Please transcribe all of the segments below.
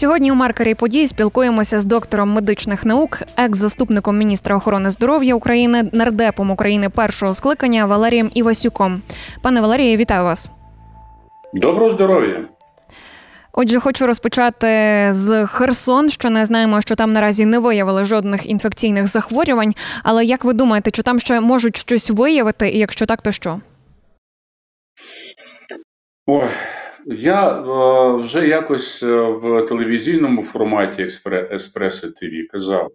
Сьогодні у маркері подій спілкуємося з доктором медичних наук, екс-заступником міністра охорони здоров'я України, нардепом України першого скликання Валерієм Івасюком. Пане Валерію, вітаю вас. Доброго здоров'я. Отже, хочу розпочати з Херсон, що не знаємо, що там наразі не виявили жодних інфекційних захворювань. Але як ви думаєте, чи там ще можуть щось виявити? І якщо так, то що? Ой, я е, вже якось е, в телевізійному форматі Еспресо ТВ казав: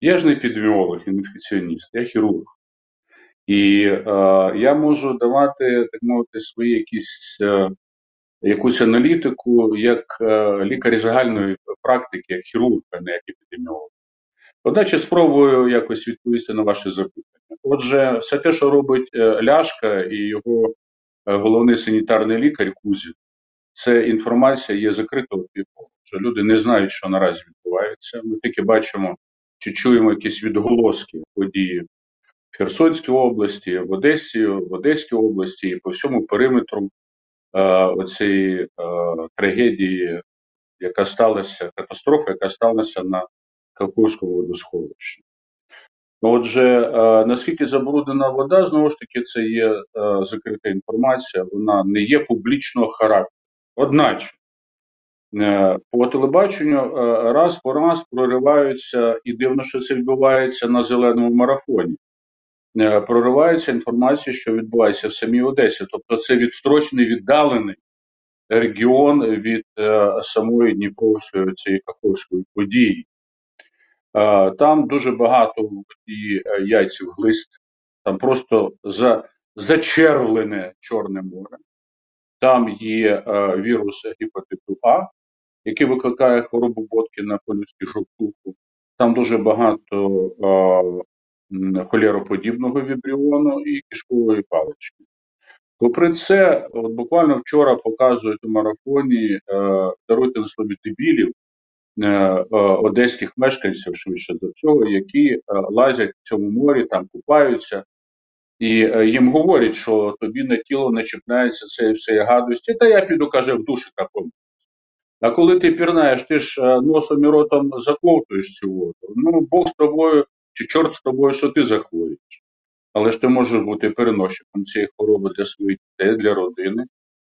я ж не епідеміолог, інфекціоніст, я хірург. І е, я можу давати, так мовити, свої якісь е, якусь аналітику як е, лікар загальної практики, як хірург, а не як епідеміолог. Одначе спробую якось відповісти на ваші запитання. Отже, все те, що робить е, Ляшка і його головний санітарний лікар Кузін, це інформація є закритого типу, що люди не знають, що наразі відбувається. Ми тільки бачимо чи чуємо якісь відголоски події в Херсонській області, в Одесі, в Одеській області і по всьому периметру е, оцієї е, трагедії, яка сталася, катастрофа, яка сталася на Каховському водосховищі. Отже, е, наскільки забруднена вода, знову ж таки, це є е, закрита інформація, вона не є публічного характеру. Одначе е, по телебаченню е, раз по раз прориваються, і дивно, що це відбувається на зеленому марафоні. Е, проривається інформація, що відбувається в самій Одесі. Тобто це відстрочений, віддалений регіон від самої Дніпровської цієї Каховської події. Там дуже багато яйців глист, там просто за, зачервлене Чорне море. Там є е, вірус гепатиту А, який викликає хворобу Боткіна по людській жовтуху. Там дуже багато е, холєроподібного вібріону і кишкової палички. Попри це, от буквально вчора показують у марафоні е, даруйте на слові дебілів е, е, одеських мешканців швидше до цього, які е, лазять в цьому морі, там купаються. І е, їм говорять, що тобі на тіло не чіпляється це все гадості, та я піду, каже, в душу такому. А коли ти пірнаєш, ти ж е, носом і ротом заковтуєш цю воду. Ну, Бог з тобою, чи чорт з тобою, що ти захворюєш. Але ж ти можеш бути переносчиком цієї хвороби для своїх дітей, для родини,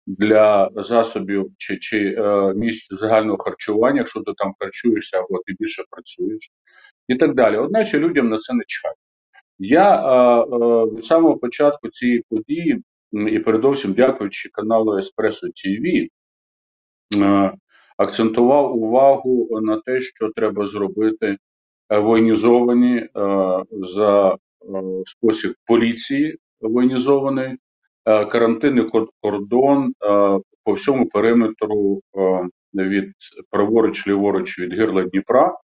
для засобів чи чи е, місць загального харчування, якщо ти там харчуєшся або ти більше працюєш, і так далі. Одначе людям на це не чхать. Я від самого початку цієї події, і передовсім дякуючи каналу Еспресо ТВ, акцентував увагу на те, що треба зробити е, воєнізовані е, за е, спосіб поліції воєнізованої, карантинний кордон по всьому периметру від праворуч, ліворуч від гирла Дніпра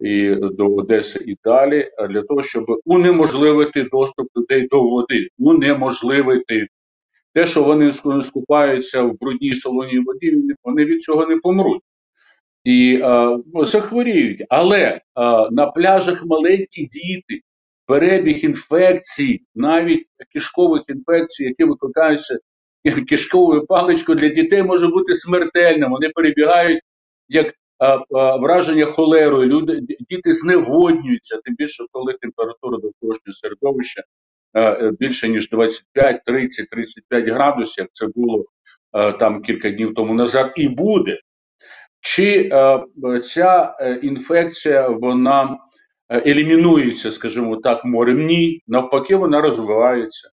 і до Одеси і далі, для того, щоб унеможливити доступ людей до води, унеможливити те, що вони скупаються в брудній солоній воді, вони від цього не помруть. І а, захворіють. Але а, на пляжах маленькі діти, перебіг інфекцій, навіть кишкових інфекцій, які викликаються кишковою паличкою для дітей, може бути смертельним. Вони перебігають як враження холерою, люди діти зневоднюються, тим більше, коли температура довколишнього середовища е, більше ніж 25, 30, 35 градусів, це було е, там кілька днів тому назад, і буде. Чи е, ця інфекція вона елімінується, скажімо так, морем? Ні, навпаки, вона розвивається.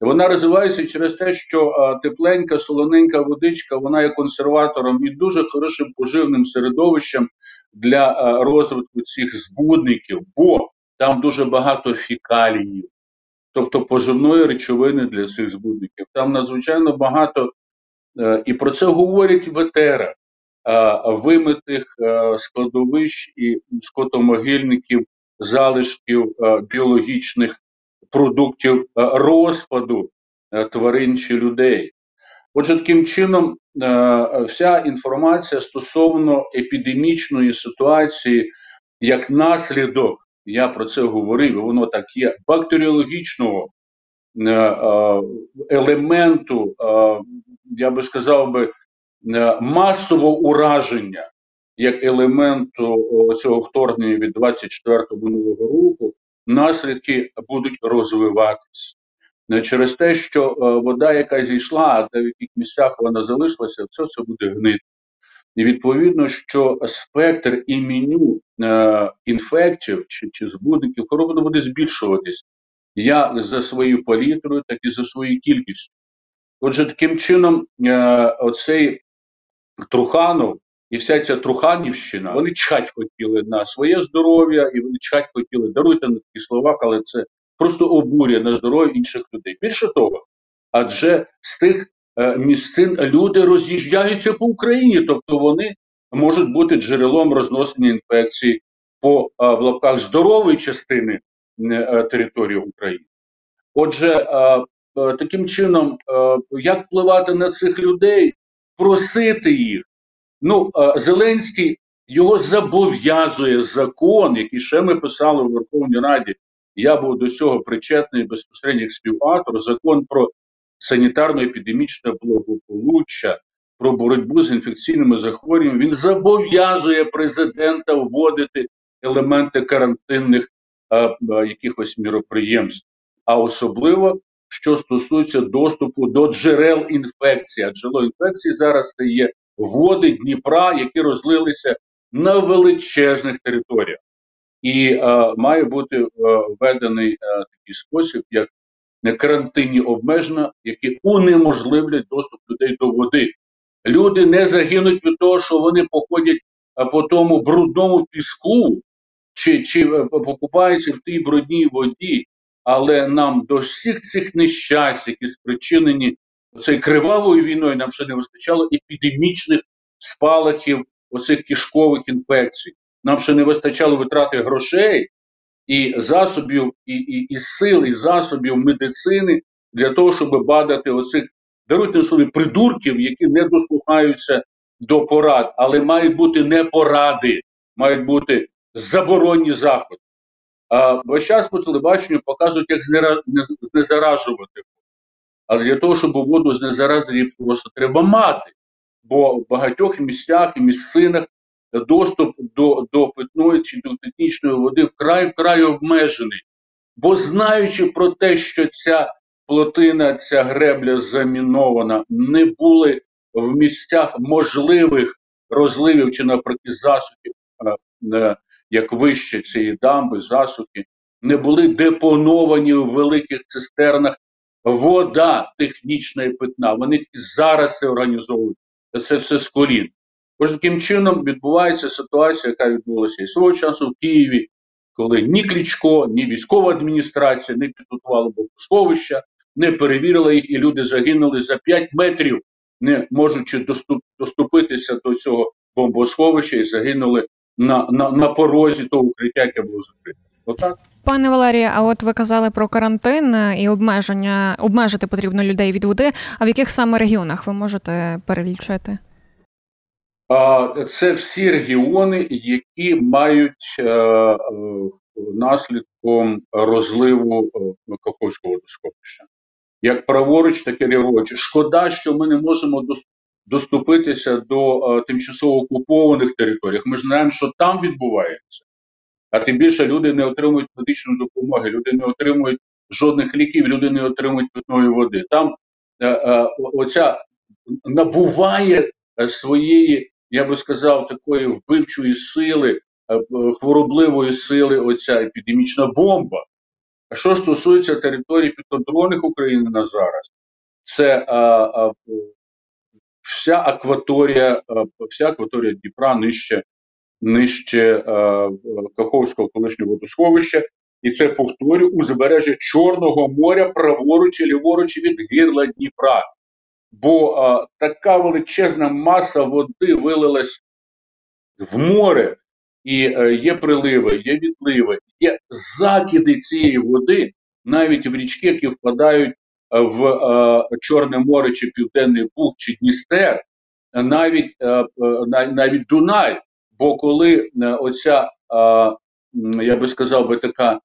Вона розвивається через те, що тепленька, солоненька водичка, вона є консерватором і дуже хорошим поживним середовищем для розвитку цих збудників, бо там дуже багато фікаліїв, тобто поживної речовини для цих збудників. Там надзвичайно багато, е, і про це говорять ветера, вимитих складовищ і скотомогильників, залишків біологічних продуктів е, розпаду е, тварин чи людей. Отже, таким чином, е, вся інформація стосовно епідемічної ситуації, як наслідок, я про це говорив, і воно так є, бактеріологічного елементу, я би сказав би, масового ураження як елементу цього вторгнення від 24 минулого року, наслідки будуть розвиватися. Через те, що вода, яка зійшла, а в яких місцях вона залишилася, все це буде гнити. І відповідно, що спектр і меню е, інфекцій чи чи збудників хвороби буде збільшуватись як за своєю палітрою, так і за своєю кількістю. Отже, таким чином, е, оцей Труханов і вся ця Труханівщина, вони чать хотіли на своє здоров'я, і вони чать хотіли даруйте на такі слова, але це просто обурює на здоров'я інших людей. Більше того, адже з тих Е, місцин люди роз'їжджаються по Україні, тобто вони можуть бути джерелом розносення інфекції по е, в лапках здорової частини е, території України. Отже, таким чином, як впливати на цих людей, просити їх. Ну, Зеленський його зобов'язує закон, який ще ми писали у Верховній Раді. Я був до цього причетний безпосередньо співавтор, закон про санітарно-епідемічне благополуччя, про боротьбу з інфекційними захворюваннями, він зобов'язує президента вводити елементи карантинних а, а, якихось міроприємств, а особливо що стосується доступу до джерел інфекції. А джерело інфекції зараз стає води Дніпра, які розлилися на величезних територіях. І е, має бути е, введений е, такий спосіб, як карантинні обмеження, які унеможливлять доступ людей до води. Люди не загинуть від того, що вони походять по тому брудному піску, чи чи е, покупаються в тій брудній воді, але нам до всіх цих нещасть, які спричинені цією кривавою війною, нам ще не вистачало епідемічних спалахів, оцих кишкових інфекцій. Нам ще не вистачало витрати грошей і засобів, і і, і сил, і засобів медицини для того, щоб бадати оцих даруйте собі придурків, які не дослухаються до порад, але мають бути не поради, мають бути заборонні заходи. А весь час по телебаченню показують, як знезаражувати. Але для того, щоб воду знезаразити, просто треба мати. Бо в багатьох місцях і місцинах доступ до до питної чи до технічної води вкрай вкрай обмежений. Бо знаючи про те, що ця плотина, ця гребля замінована, не були в місцях можливих розливів чи навпаки засухів, е, як вище цієї дамби, засухи, не були депоновані в великих цистернах вода технічна і питна. Вони зараз це організовують. Це все з колін. Ось таким чином відбувається ситуація, яка відбулася і свого часу в Києві, коли ні Клічко, ні військова адміністрація не підготували бомбосховища, не перевірила їх, і люди загинули за 5 метрів, не можучи доступ, доступитися до цього бомбосховища і загинули на на, на порозі того укриття, яке було закрите. Отак. Пане Валерія, а от ви казали про карантин і обмеження обмежити потрібно людей від води. А в яких саме регіонах ви можете перелічити? Це всі регіони, які мають е, е, наслідком розливу е, Каховського водосховища. Як праворуч, так і ліворуч. Шкода, що ми не можемо доступитися до тимчасово окупованих територій. Ми ж знаємо, що там відбувається. А тим більше люди не отримують медичної допомоги, люди не отримують жодних ліків, люди не отримують питної води. Там оця набуває своєї я би сказав, такої вбивчої сили, е, хворобливої сили, оця епідемічна бомба. А що стосується території підконтрольних України на зараз, це а, а, вся акваторія, а, вся акваторія Дніпра нижче нижче а, Каховського колишнього водосховища. І це повторюю узбережжя Чорного моря, праворуч і ліворуч від гирла Дніпра бо а, така величезна маса води вилилась в море, і а, е, є приливи, є відливи, є закиди цієї води навіть в річки, які впадають е, в а, Чорне море чи Південний Буг чи Дністер, навіть а, е, навіть Дунай. Бо коли оця, я би сказав би така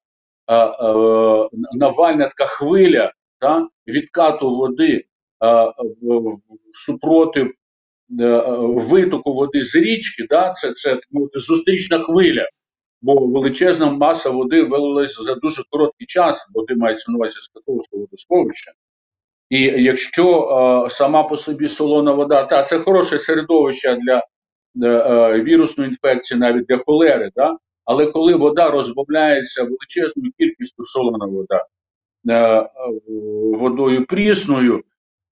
а, а, навальна така хвиля та, відкату води супротив витоку води з річки, да, це це мовити, зустрічна хвиля, бо величезна маса води вилилась за дуже короткий час, води мається на увазі з Катовського водосховища. І якщо е, сама по собі солона вода, та це хороше середовище для е, вірусної інфекції, навіть для холери, да? але коли вода розбавляється величезною кількістю солона вода е, водою прісною,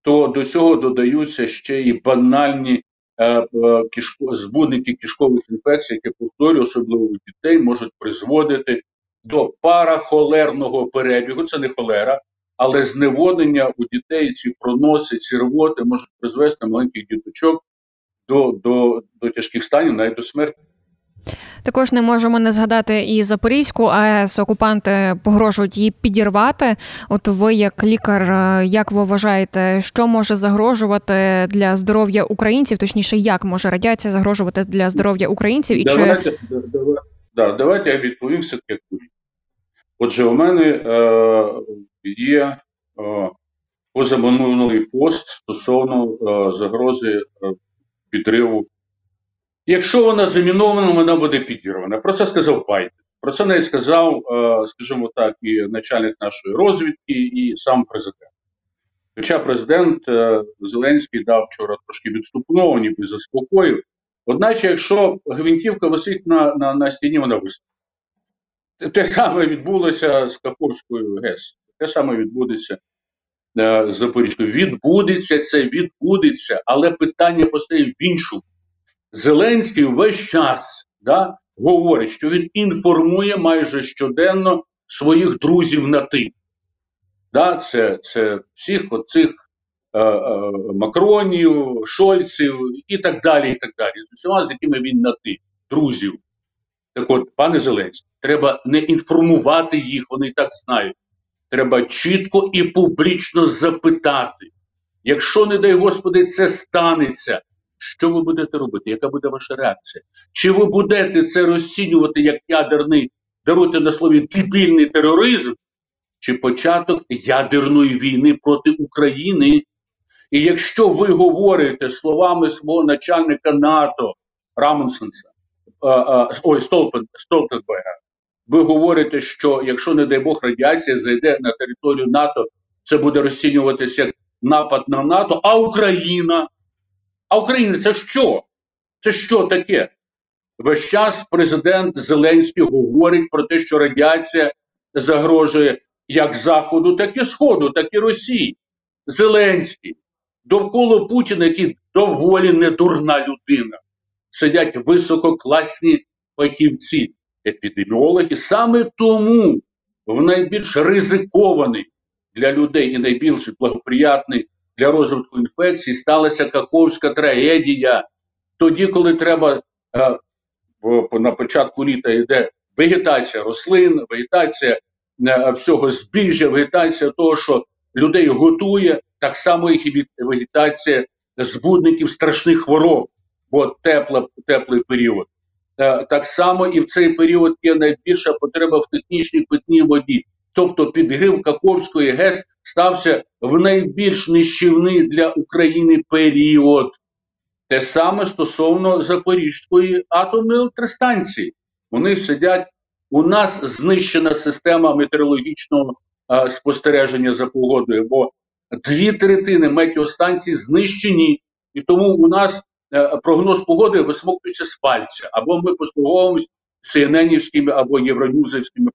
то до цього додаються ще і банальні е, кишко, збудники кишкових інфекцій, які повторюю, особливо у дітей, можуть призводити до парахолерного перебігу. Це не холера, але зневоднення у дітей ці проноси, ці рвоти можуть призвести маленьких діточок до, до, до тяжких станів, навіть до смерті. Також не можемо не згадати і Запорізьку АЕС окупанти погрожують її підірвати. От ви, як лікар, е, як ви вважаєте, що може загрожувати для здоров'я українців? Точніше, як може радіація загрожувати для здоров'я українців? І давайте, чи... давайте, да, давайте я відповім все таки Отже, у мене е, є е, позаминулий пост стосовно е, загрози е, підриву Якщо вона замінована, вона буде підірвана. Про це сказав Байден. Про це навіть сказав, е, скажімо так, і начальник нашої розвідки, і сам президент. Хоча президент е, Зеленський дав вчора трошки відступного, ніби заспокоїв. Одначе, якщо гвинтівка висить на на, на стіні, вона висить. Те саме відбулося з Каховською ГЕС, те саме відбудеться е. Відбудеться це, відбудеться, але питання постає в іншому. Зеленський весь час да, говорить, що він інформує майже щоденно своїх друзів на ти. Да, Це це всіх оцих е, е, Макронів, Шольців і так далі. і так далі. З усіма, з якими він на ти, друзів. Так от, пане Зеленський, треба не інформувати їх, вони і так знають. Треба чітко і публічно запитати. Якщо, не дай Господи, це станеться, що ви будете робити? Яка буде ваша реакція? Чи ви будете це розцінювати як ядерний, даруйте на слові дебільний тероризм, чи початок ядерної війни проти України? І якщо ви говорите словами свого начальника НАТО Рамонсенса, ой, Столпен, Столтенберга, ви говорите, що якщо, не дай Бог, радіація зайде на територію НАТО, це буде розцінюватися як напад на НАТО, а Україна. А Україна це що? Це що таке? Весь час президент Зеленський говорить про те, що радіація загрожує як Заходу, так і Сходу, так і Росії. Зеленський довкола Путіна, який доволі недурна людина, сидять висококласні фахівці, епідеміологи. Саме тому в найбільш ризикований для людей і найбільш благоприятний для розвитку інфекцій сталася Каховська трагедія. Тоді, коли треба е, на початку літа йде вегетація рослин, вегетація е, всього збіжжя, вегетація того, що людей готує, так само їх і вегетація збудників страшних хвороб, бо тепла, теплий період. Е, так само і в цей період є найбільша потреба в технічній питній воді. Тобто підгрив Каховської ГЕС стався в найбільш нищівний для України період. Те саме стосовно Запорізької атомної електростанції. Вони сидять. У нас знищена система метеорологічного а, спостереження за погодою, бо дві третини метеостанцій знищені, і тому у нас е, прогноз погоди висмоктується з пальця, або ми послуговуємося CNN або євронюзівськими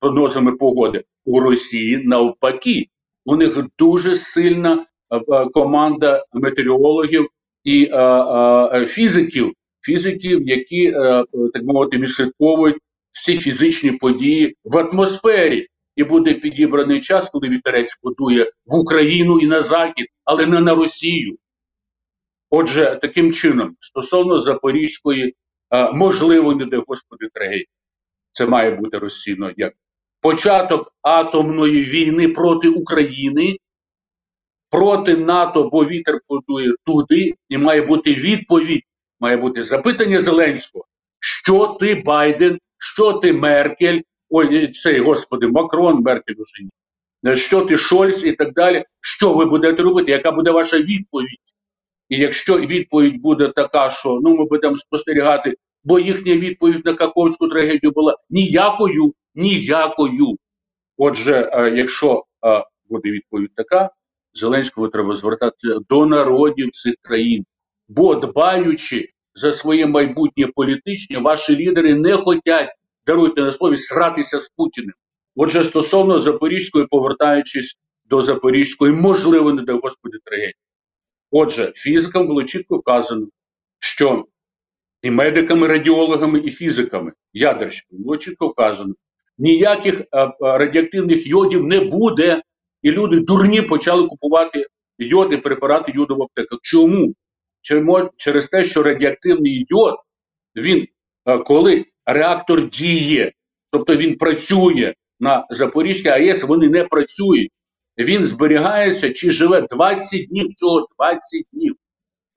прогнозами погоди. У Росії навпаки. У них дуже сильна е, е, команда метеорологів і е, фізиків, фізиків, які так мовити відслідковують всі фізичні події в атмосфері. І буде підібраний час, коли вітерець подує в Україну і на Захід, але не на Росію. Отже, таким чином, стосовно Запорізької, можливо, не де Господи трагедії, це має бути розцінно як початок атомної війни проти України, проти НАТО, бо вітер подує туди, і має бути відповідь, має бути запитання Зеленського, що ти Байден, що ти Меркель, ой, цей господи, Макрон, Меркель уже ні. Що ти Шольц і так далі, що ви будете робити? Яка буде ваша відповідь? І якщо відповідь буде така, що ну ми будемо спостерігати, бо їхня відповідь на Каковську трагедію була ніякою, ніякою. Отже, е, якщо е, буде відповідь така, Зеленського треба звертатися до народів цих країн, бо дбаючи за своє майбутнє політичне, ваші лідери не хочуть, даруйте на слові, сратися з Путіним. Отже, стосовно Запорізької, повертаючись до Запорізької, можливо, не дай Господи, трагедії. Отже, фізикам було чітко вказано, що і медиками, радіологами, і фізиками, ядерщиками було чітко вказано, ніяких е, е, радіоактивних йодів не буде. І люди дурні почали купувати йод і препарати йоду в аптеках. Чому? Чому? Через те, що радіоактивний йод, він е, коли реактор діє, тобто він працює на Запорізькій АЕС, вони не працюють він зберігається чи живе 20 днів цього 20 днів.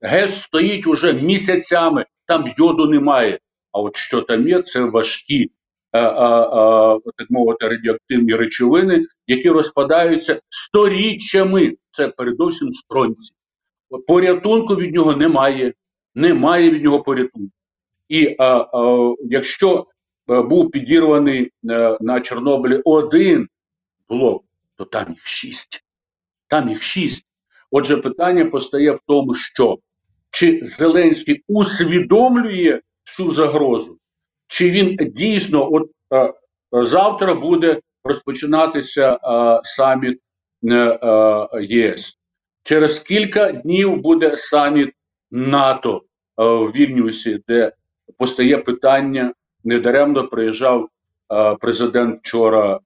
ГЕС стоїть уже місяцями, там йоду немає. А от що там є, це важкі а, а, а, так мовити, радіоактивні речовини, які розпадаються сторіччями. Це передовсім стронці. Порятунку від нього немає. Немає від нього порятунку. І а, а, якщо був підірваний е, на Чорнобилі один блок то там їх шість. Там їх шість. Отже, питання постає в тому, що чи Зеленський усвідомлює цю загрозу, чи він дійсно от е, завтра буде розпочинатися е, саміт е, е, ЄС. Через кілька днів буде саміт НАТО е, в Вільнюсі, де постає питання недаремно приїжджав президент вчора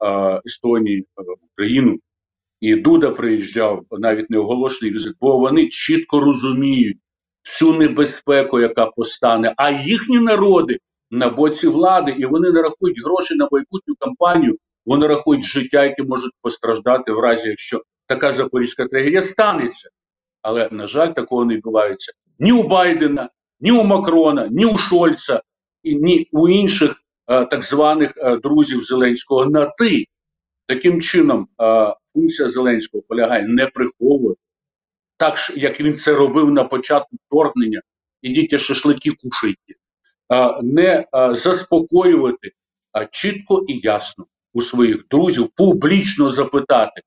Естонії в Україну, і Дуда приїжджав навіть не оголошений візит, бо вони чітко розуміють всю небезпеку, яка постане, а їхні народи на боці влади, і вони не рахують гроші на майбутню кампанію, вони рахують життя, яке можуть постраждати в разі, якщо така запорізька трагедія станеться. Але, на жаль, такого не відбувається ні у Байдена, ні у Макрона, ні у Шольца, і ні у інших так званих е, друзів Зеленського на ти. Таким чином, е, функція Зеленського полягає не приховувати, так як він це робив на початку вторгнення, ідіть шашлики кушайте, не заспокоювати, а чітко і ясно у своїх друзів публічно запитати,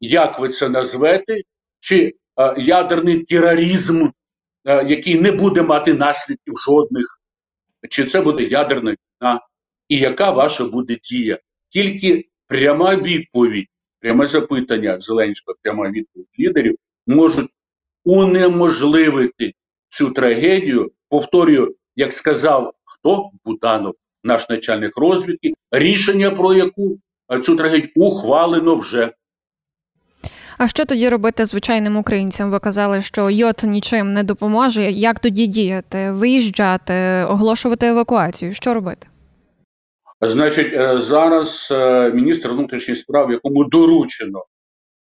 як ви це назвете, чи ядерний тероризм, який не буде мати наслідків жодних, чи це буде ядерна війна, і яка ваша буде дія. Тільки пряма відповідь, пряме запитання Зеленського, пряма відповідь лідерів можуть унеможливити цю трагедію. Повторюю, як сказав хто Буданов, наш начальник розвідки, рішення про яку цю трагедію ухвалено вже. А що тоді робити звичайним українцям? Ви казали, що йод нічим не допоможе. Як тоді діяти? Виїжджати, оголошувати евакуацію? Що робити? Значить, е, зараз е, міністр внутрішніх справ, якому доручено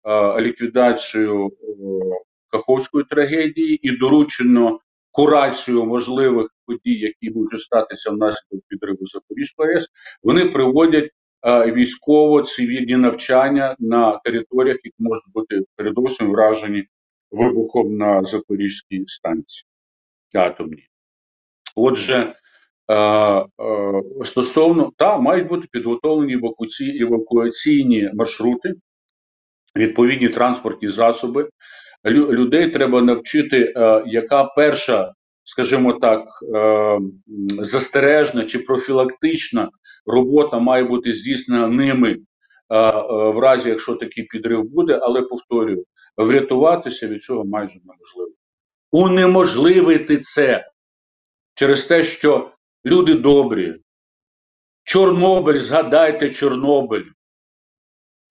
е, ліквідацію Каховської трагедії, і доручено курацію можливих подій, які можуть статися внаслідок підриву Запорізької АЕС, вони приводять військово-цивільні навчання на територіях, які можуть бути передовсім вражені вибухом на Запорізькій станції атомній. Отже, стосовно та мають бути підготовлені евакуаційні маршрути, відповідні транспортні засоби. Людей треба навчити, е, яка перша, скажімо так, застережна чи профілактична робота має бути здійснена ними в разі, якщо такий підрив буде, але повторюю, врятуватися від цього майже неможливо. Унеможливити це через те, що Люди добрі. Чорнобиль, згадайте Чорнобиль.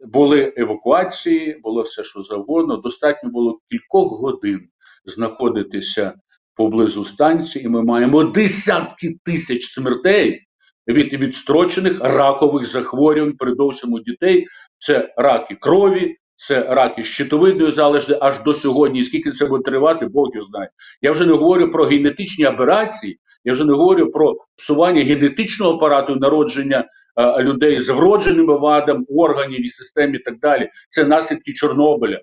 Були евакуації, було все, що завгодно. Достатньо було кількох годин знаходитися поблизу станції, і ми маємо десятки тисяч смертей від відстрочених ракових захворювань, передовсім у дітей. Це раки крові, це раки щитовидної залежди аж до сьогодні. І скільки це буде тривати, Бог його знає. Я вже не говорю про генетичні аберації, я вже не говорю про псування генетичного апарату народження а, людей з вродженими вадами, органів і систем і так далі. Це наслідки Чорнобиля.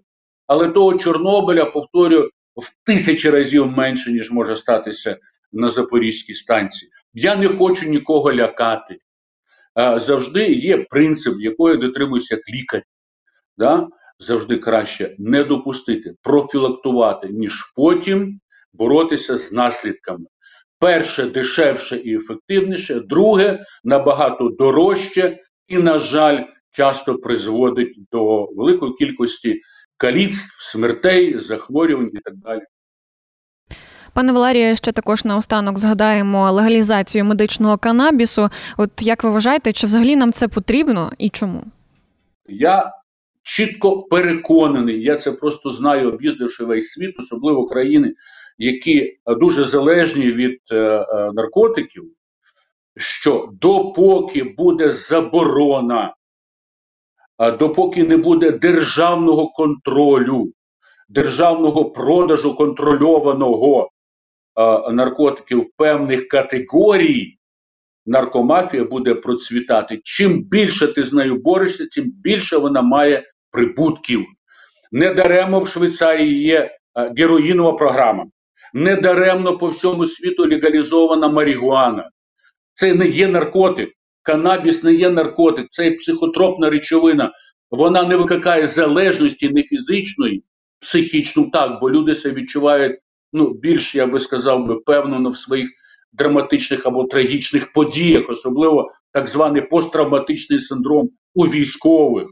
Але того Чорнобиля, повторюю, в тисячі разів менше, ніж може статися на Запорізькій станції. Я не хочу нікого лякати. Завжди є принцип, якої дотримуюся як лікар. Да? Завжди краще не допустити, профілактувати, ніж потім боротися з наслідками. Перше дешевше і ефективніше, друге набагато дорожче і, на жаль, часто призводить до великої кількості каліцтв, смертей, захворювань і так далі. Пане Валерію, ще також наостанок згадаємо легалізацію медичного канабісу. От як ви вважаєте, чи взагалі нам це потрібно і чому? Я чітко переконаний, я це просто знаю, об'їздивши весь світ, особливо країни, які дуже залежні від е, е, наркотиків, що допоки буде заборона, допоки не буде державного контролю, державного продажу контрольованого е, наркотиків певних категорій, наркомафія буде процвітати. Чим більше ти з нею борешся, тим більше вона має прибутків. Недаремно в Швейцарії є героїнова програма. Недаремно по всьому світу легалізована марігуана. Це не є наркотик. Канабіс не є наркотик, це психотропна речовина. Вона не викликає залежності не фізичної, психічну так, бо люди себе відчувають ну, більш, я би сказав, би, певно, в своїх драматичних або трагічних подіях, особливо так званий посттравматичний синдром у військових.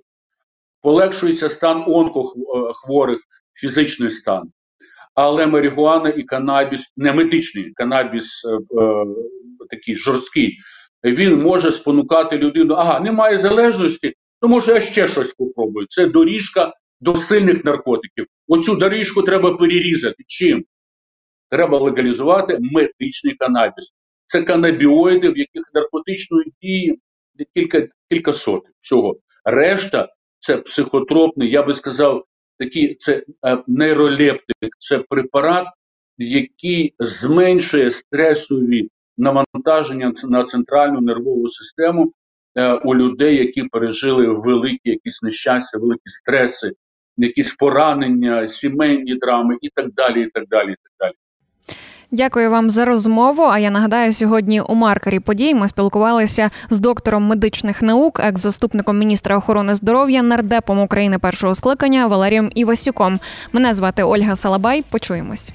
Полегшується стан онкохворих, фізичний стан. Але марихуана і канабіс, не медичний канабіс е, е, такий жорсткий, він може спонукати людину. Ага, немає залежності, то може я ще щось спробую. Це доріжка до сильних наркотиків. Оцю доріжку треба перерізати. Чим? Треба легалізувати медичний канабіс. Це канабіоїди, в яких наркотичної дії кілька кілька сотень всього. Решта це психотропний, я би сказав, такий це е, нейролептик, це препарат, який зменшує стресові навантаження на центральну нервову систему е, у людей, які пережили великі якісь нещастя, великі стреси, якісь поранення, сімейні драми і так далі. і так далі, і так далі. Дякую вам за розмову. А я нагадаю, сьогодні у маркері подій ми спілкувалися з доктором медичних наук, екс-заступником міністра охорони здоров'я, нардепом України першого скликання Валерієм Івасюком. Мене звати Ольга Салабай. Почуємось.